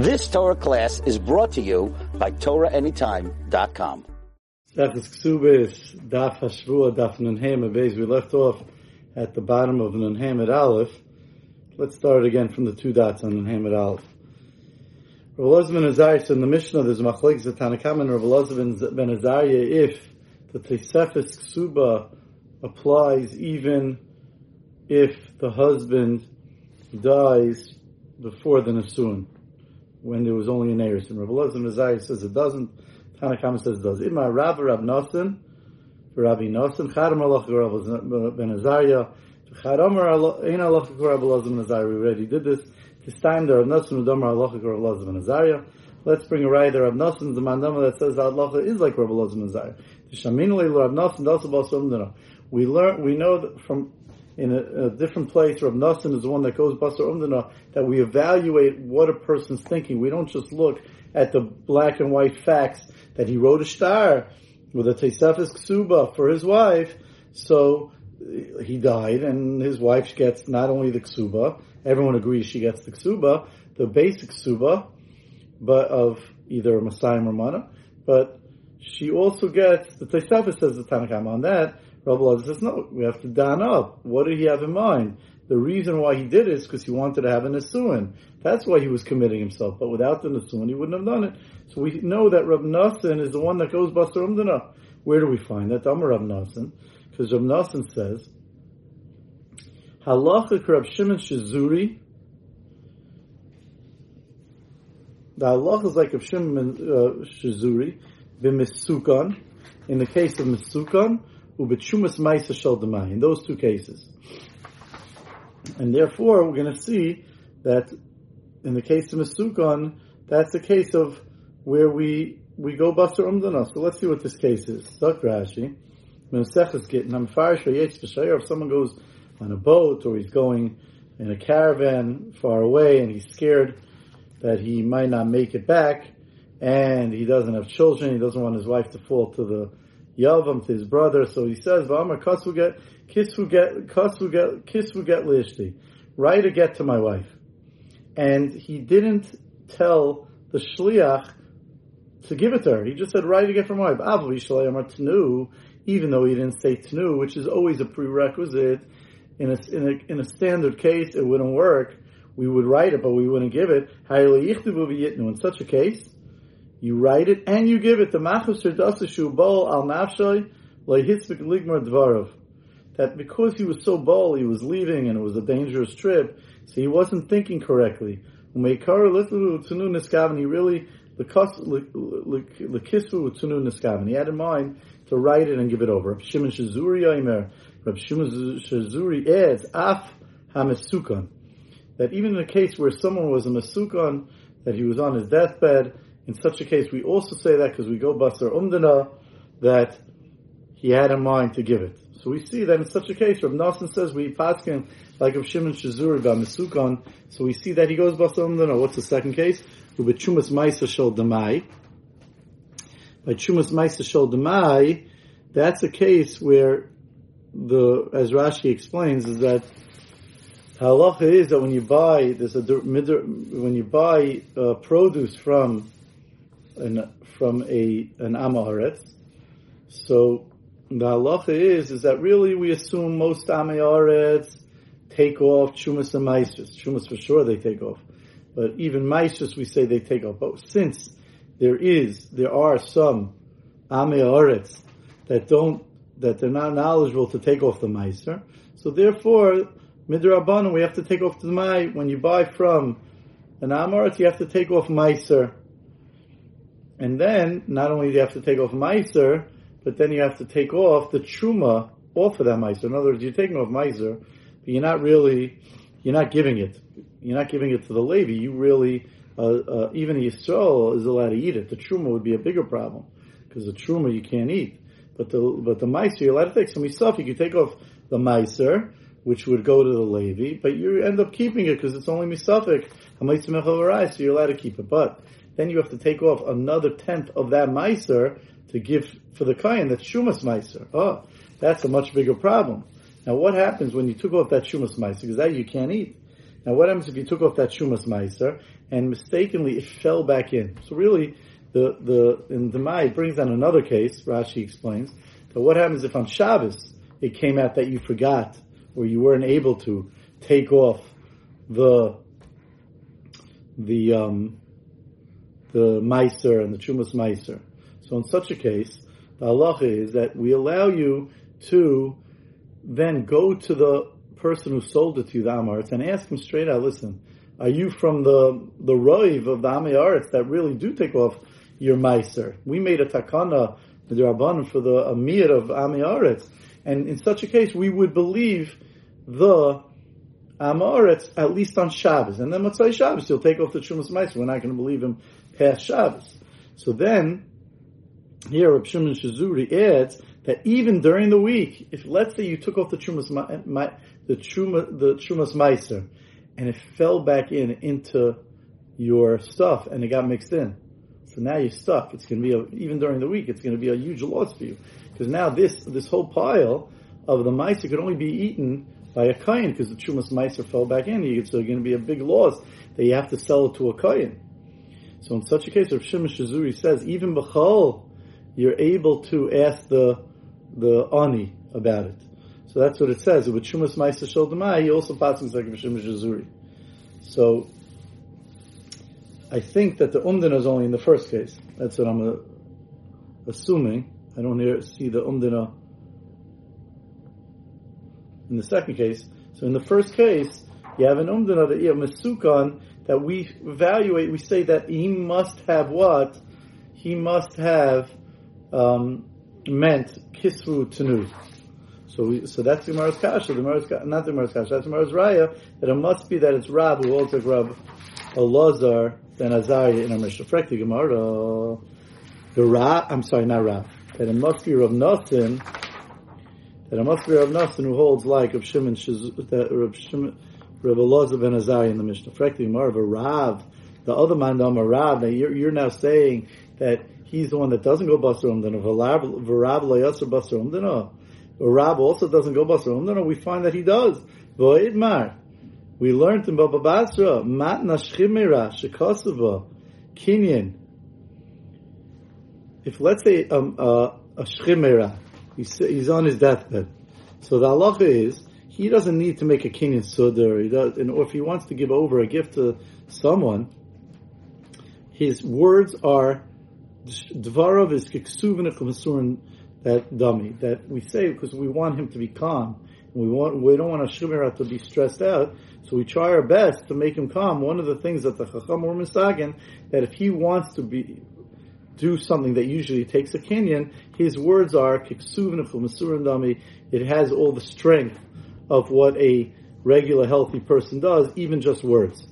This Torah class is brought to you by TorahAnytime.com. Sefes Ksubis, Daf Hashvua, Daf Nunhem, We left off at the bottom of Nunhem Aleph. Let's start again from the two dots on Nunhem Aleph. Rav Elazar Azariah, in the Mishnah, there's machlek Zatanakam and Rav Elazar ben Azariah, if the Tesefes Ksuba applies even if the husband dies before the Nasun, when there was only an heiress. And Rabbi Elazar Mazai says it doesn't. Tanakama says it does. Ima Rav Rav Nasan, Rabbi Nasan, Chadam Allah Rav Ben Azariah, Chadam Ein Allah Rabbi Elazar Ben Azariah. We already did this. This time there Rav Nasan Udamar Allah Rabbi Elazar Ben Azariah. Let's bring a there. Rav Nasan the mandama that says that Allah is like Elazar. Rav Nasan also We learn, we know that from in a, a, different place. Rav Nassan is the one that goes Basar Umdana, that we evaluate what a person's thinking. We don't just look at the black and white facts that he wrote a star with a Tesefes Ksuba for his wife. So he died and his wife gets not only the Ksuba, everyone agrees she gets the Ksuba, the basic Ksuba, but of either Messiah or Mana, but she also gets, the Tesefes says the Tanakh on that, Rabbi Elazar says, no, we have to dan up. What did he have in mind? The reason why he did it is because he wanted to have an Nisuin. That's why he was committing himself. But without the Nisuin, he wouldn't have done it. So we know that Rab Nassan is the one that goes Basar Umdana. Where do we find that? Amar Rab Nassan. Because Rab Nassan says, Halacha Rab Shimon Shizuri. The halacha is like Rab Shimon uh, Shizuri, b'misukan. In the case of misukan, ubetshumas ma'isa shel demai. In those two cases, and therefore we're going to see that in the case of Mesukon, that's a case of where we we go basar umdana. So let's see what this case is. Stuck Rashi. If someone goes on a boat or he's going in a caravan far away and he's scared that he might not make it back and he doesn't have children, he doesn't want his wife to fall to the Yavam to his brother. So he says, "V'amar kasvu get kisvu get lishti." Write a get to my wife, and he didn't tell the shliach to give it to her. He just said, "Write a get from my wife." tnu, even though he didn't say tnu, which is always a prerequisite. In a, in a, in a standard case, it wouldn't work. We would write it, but we wouldn't give it. In such a case, you write it and you give it. The machus shu bol al nafshay lehitzvik ligmar dvarov. That because he was so bold, he was leaving and it was a dangerous trip, so he wasn't thinking correctly. He really the kisvu tunu niskaven. He had in mind to write it and give it over. Shimon Shazuri Aimer. Rab Shimon Shazuri adds af hamesukon. That even in a case where someone was a mesukon, that he was on his deathbed, in such a case, we also say that because we go Basar Umdana, that he had in mind to give it. So we see that in such a case, Rav Nassan says we paskin like of Shimon Shazuri by Mesukon. So we see that he goes Basar Umdana. What's the second case? By Chumas Maisa Shol Demai. By Chumas Maisa Shol Demai, that's a case where the, as Rashi explains, is that halacha is that when you buy, there's a when you buy uh, produce from an, from a an Amaretz. So the halacha is is that really we assume most Amaretz take off chumas and maestros. Chumas for sure they take off, but even maestros we say they take off. But since there is there are some Amaretz that don't that they're not knowledgeable to take off the meiser, so therefore midrabanan we have to take off the mai when you buy from an Amaretz you have to take off meiser and then, not only do you have to take off Meiser, but then you have to take off the Truma off of that Meiser. In other words, you're taking off Meiser, but you're not really, you're not giving it. You're not giving it to the Levi. You really, uh, uh, even Yisrael is allowed to eat it. The Truma would be a bigger problem, because the Truma you can't eat. But the, but the Meiser, you're allowed to take some stuff. You can take off the Meiser, which would go to the Levi, but you end up keeping it because it's only misafik. So you're allowed to keep it. But then you have to take off another tenth of that meiser to give for the kain. That's shumas meiser. Oh, that's a much bigger problem. Now, what happens when you took off that shumas meiser? Because that you can't eat. Now, what happens if you took off that shumas meiser and mistakenly it fell back in. So really, the the in the Mai brings down another case. Rashi explains that what happens if on Shabbos it came out that you forgot or you weren't able to take off the the um, the meiser and the chumas meiser. So in such a case, the halacha is that we allow you to then go to the person who sold it to you, the Amaretz, and ask him straight out, listen, are you from the the roiv of the Amaretz that really do take off your meiser? We made a takana, the Rabbanim, for the Amir of Amaretz, and in such a case, we would believe the Amaretz at least on Shabbos, and then Motzai Shabbos, he'll take off the Chumas Meiser. We're not going to believe him past Shabbos. So then, here Reb Shimon Shazuri adds that even during the week, if let's say you took off the Chumas the Truma, the Chumas Meiser, and it fell back in into your stuff and it got mixed in. So now you're stuck. It's going to be a, even during the week, it's going to be a huge loss for you because now this this whole pile of the meiser could only be eaten by a kain because the chumas meiser fell back in. So it's going to be a big loss that you have to sell it to a kain. So in such a case, Rav Shimon Shazuri says even b'chol you're able to ask the the ani about it. So that's what it says. With Shumas Maisa Sholdamai, he also passes like Rav Shimon Shazuri. So I think that the umdina is only in the first case. That's what I'm uh, assuming. I don't hear, see the umdina in the second case. So in the first case, you have an umdina that you have mesukan that we evaluate. We say that he must have what? He must have um, meant kisvu tenu. So we, so that's the Gemara's kasha. The Gemara's not the Gemara's kasha. That's the Gemara's raya that it must be that it's Rab who holds like Rab Elazar ben Azariah in our Mishnah. Frekti Gemara. The Rab, I'm sorry, not Rab. That it must be Rav Nassim. That it must be Rav Nassim who holds like of Shimon that Rav Shimon. Rav Elazar ben Azariah in the Mishnah. Frekti Gemara. Rav. The other man, the Rav. Now you're, you're now saying that he's the one that doesn't go basar umdana. V'rav lo yasser basar umdana. Rab also doesn't go basar umdana. We find that he does. V'idmar. We learned in Baba Basra, matna shchimera shekosova kinyan. If let's say um, uh, a shchimera, he's, he's on his deathbed. So the halacha is, he doesn't need to make a kinyan sudar, he does, and, or if he wants to give over a gift to someone, his words are Dvarav is kiksuv that dummy that we say because we want him to be calm. We want we don't want a shumira to be stressed out, so we try our best to make him calm. One of the things that the chacham or Misagin that if he wants to be do something that usually takes a kinyan, his words are kiksuv dummy. It has all the strength of what a regular healthy person does, even just words.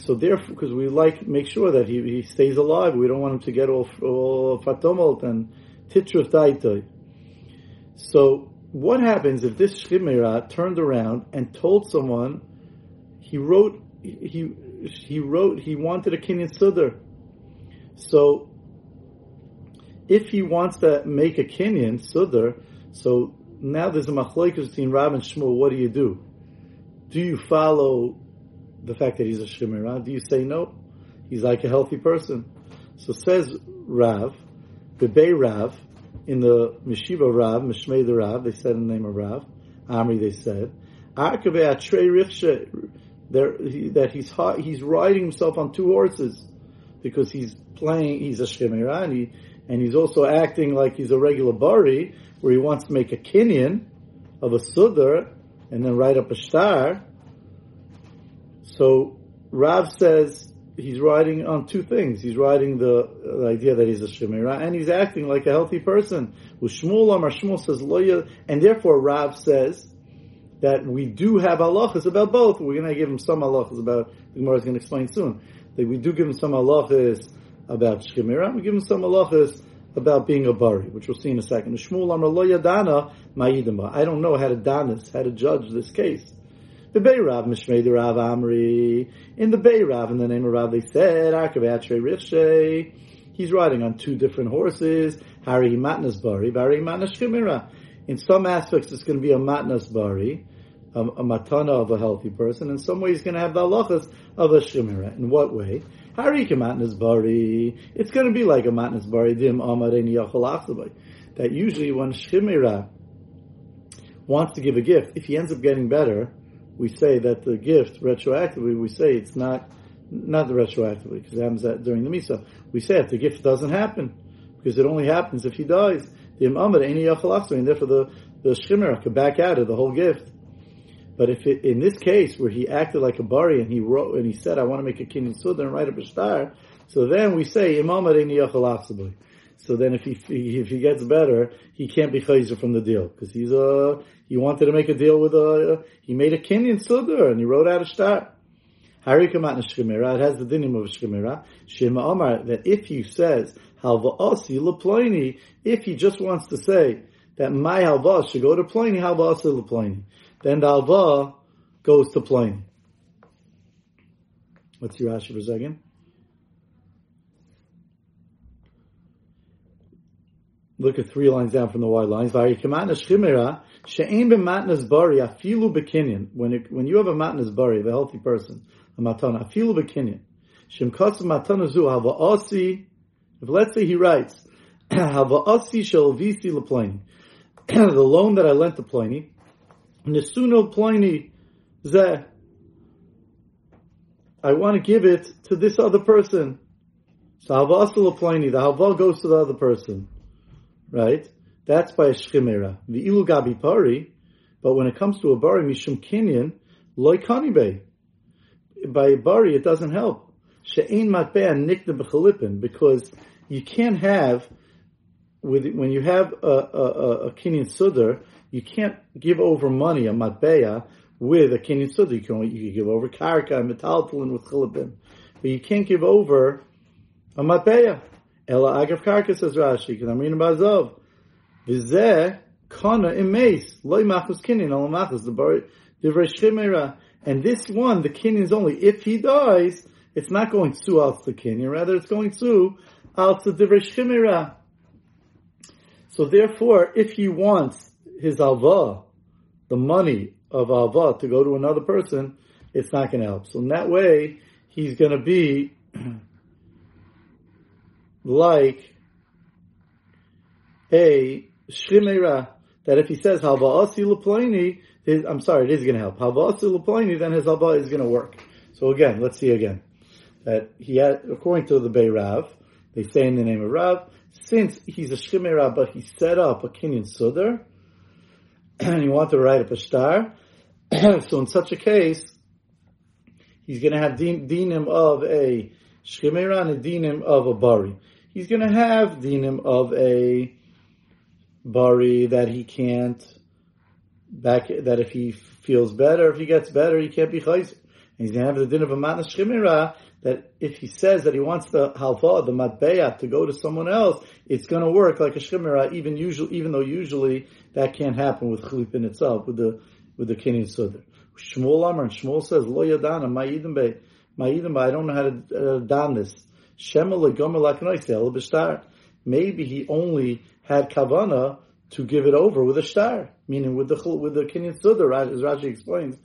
So therefore, because we like make sure that he, he stays alive, we don't want him to get all, all fatomalt and titruf daitoi. So what happens if this shchimera turned around and told someone he wrote he he wrote he wanted a kinyan sudar. So if he wants to make a kinyan sudar, so now there's a machlokes between Rav and Shmuel. What do you do? Do you follow the fact that he's a Shemira? Do you say no? He's like a healthy person. So says Rav, Bay Rav, in the Meshiva Rav, Mishmei the Rav, they said the name of Rav, Amri they said, that he's he's riding himself on two horses because he's playing, he's a Shemira, and, he, and he's also acting like he's a regular Bari, where he wants to make a kinyan of a Sudar, and then write up a star, so Rav says he's riding on two things. He's riding the, the idea that he's a shemira, and he's acting like a healthy person. With Shmuel Amar Shmuel says loya, and therefore Rav says that we do have halachas about both. We're going to give him some halachas about. The Gemara is going to explain soon that we do give him some halachas about shemira. We give him some halachas about being a bari, which we'll see in a second. Shmuel Amar loya dana ma'idama. I don't know how to danis, how to judge this case. The Beirav Mishmei the Rav Amri. In the Beirav, in the name of Rav, they said, Akavatre Rifshe. He's riding on two different horses. Hari Matnas Bari, Bari Matnas Shemira. In some aspects, it's going to be a Matnas Bari. a, matana of a healthy person. In some way, he's going to have the halachas of a shemira. In what way? It's going to be like a matnas bari dim amareni That usually when shemira wants to give a gift, if he ends up getting better, we say that the gift retroactively, we say it's not not the retroactively because it happens during the misa. We say if the gift doesn't happen because it only happens if he dies. The imamad any and therefore the the shemira could back out of the whole gift. But if it, in this case where he acted like a bari and he wrote and he said, "I want to make a kinyan suda and write a star," so then we say imam So then if he if he gets better, he can't be chayzer from the deal because he's a he wanted to make a deal with a he made a kinyan suda and he wrote out a star. Harikamat shemira. It has the dinim of shemira. Shema Omar that if he says halva asi leploini, if he just wants to say that my halva should go to pliny, halva asi leploini then the alva goes to plane. What's your Rashi for a second? Look at three lines down from the white lines. When it, when you have a matnas bari, a healthy person, a matana, afilu bekinyan. Shem kasav matana zu hava. If let's say he writes, hava asi shel visi. The loan that I lent to Pliny, Nesuno Pliny Zeh. I want to give it to this other person. So Havasala Pliny, the Hava goes to the other person. Right? That's by a Shchimera. The Ilu Gabi Pari, but when it comes to a Bari, Mishum Kinyan, Loy Kanibe. By a Bari, it doesn't help. She'ein Matbea Nikna B'chalipin, because you can't have, with, when you have a, a, a, a Kinyan Sudar, you can't give over money, a matbeya, with a kinyan suda. You can, only you can give over karka and metaltalin with chilipin. But you can't give over a matbeya. Ela agav karka says Rashi, because I'm reading about Zov. Vizeh kana imes, loy machus kinyan, ela machus, the. And this one, the kinyan is only, if he dies, it's not going to out the kinyan, rather it's going to out the divrei. So therefore, if he wants his alva, the money of alva, to go to another person, it's not going to help. So in that way, he's going to be like a shrimera, that if he says halva asi leplani, I'm sorry, it is going to help. Halva asi leplani, then his alva is going to work. So again, let's see again. That he had, according to the Bay Rav, they say in the name of Rav, since he's a shrimera, but he set up a kinyan sudar, and you want to write up a star. so in such a case, he's going to have din, dinim of a shchimera and a dinim of a bari. He's going to have dinim of a bari that he can't back that if he feels better, if he gets better, he can't be chayzer. He's going to have the din of a matnas shchimera that if he says that he wants the halva, the matbeya, to go to someone else, it's going to work like a shemira, even usually, even though usually that can't happen with chalipin itself, with the with the kinyan sudar. Shmuel Amar and Shmuel says lo yadana ma'idim be. I don't know how to uh, don this. Shema legomer laknoisel b'shtar. Maybe he only had kavana to give it over with a star, meaning with the with the kinyan sudar. As Rashi explains,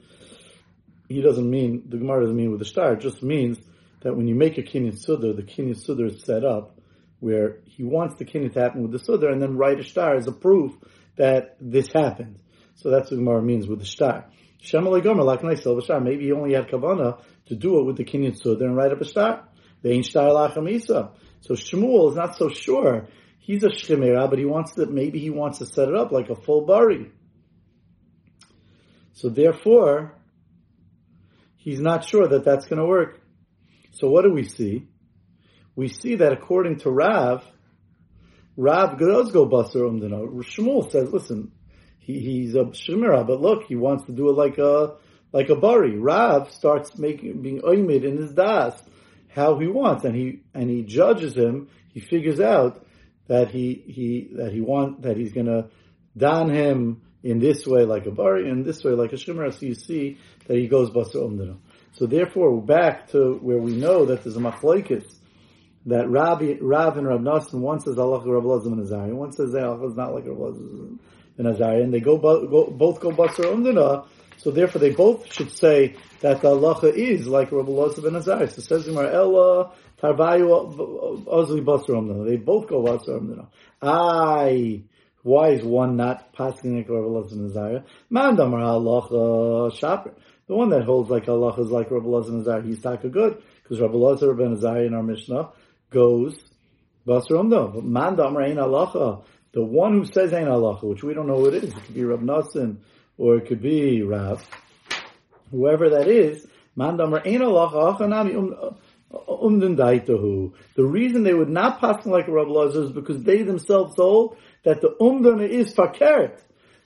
he doesn't mean the Gemara doesn't mean with a star. It just means that when you make a kinyan sudar, the kinyan sudar is set up where he wants the kinyan to happen with the sudar, and then write a star as a proof that this happened. So that's what Gemara means with the star. Maybe he only had kavana to do it with the kinyan sudar and write up a star. The ain't star lachamisa. So Shmuel is not so sure. He's a shemira, but he wants to, maybe he wants to set it up like a full bari. So therefore, he's not sure that that's going to work. So what do we see? We see that according to Rav, Rav does go basar umdana. Shmuel says, listen, he, he's a shemira, but look, he wants to do it like a like a bari. Rav starts making being oimid in his das how he wants, and he and he judges him. He figures out that he he that he want that he's gonna don him in this way like a bari, and this way like a shemira. So you see that he goes basar umdana. So therefore, we're back to where we know that there's a machlokes that Rabbi, Rav and Rav Nassim, one says Allah Rav Lazim and Azariah, one says Allah is not like Rav Lazim and Azariah, and they go, go both go Basar Umdana So therefore, they both should say that the halacha is like Rabbi Elazar ben Azar. So says in Ella Tarvayu Ozli Basar They both go Basar I. Why is one not passing like Rabbi Elazar ben Azar? Man damar halacha shaper. The one that holds like halacha is like Rabbi Elazar ben Azar. He's taka good because Rabbi Elazar ben Azar in our Mishnah goes Basar But man damar ain't halacha. The one who says ain't halacha, which we don't know who it is. It could be Rabbi Nassim or it could be Rav, whoever that is, mandamar ein achanami um, umden daitahu. The reason they would not pass like Rabbi Lazar is because they themselves hold that the umdana is fakert.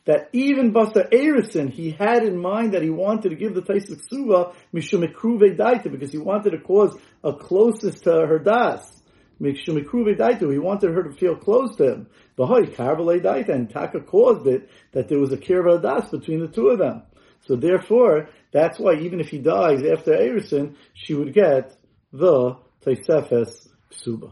That even Basa Erison, he had in mind that he wanted to give the Taisik Suva mishum daita because he wanted to cause a closeness to her das. He wanted her to feel close to him. And Taka caused it that there was a kirva das between the two of them. So therefore, that's why even if he dies after Erison, she would get the Taisefes Ksuba.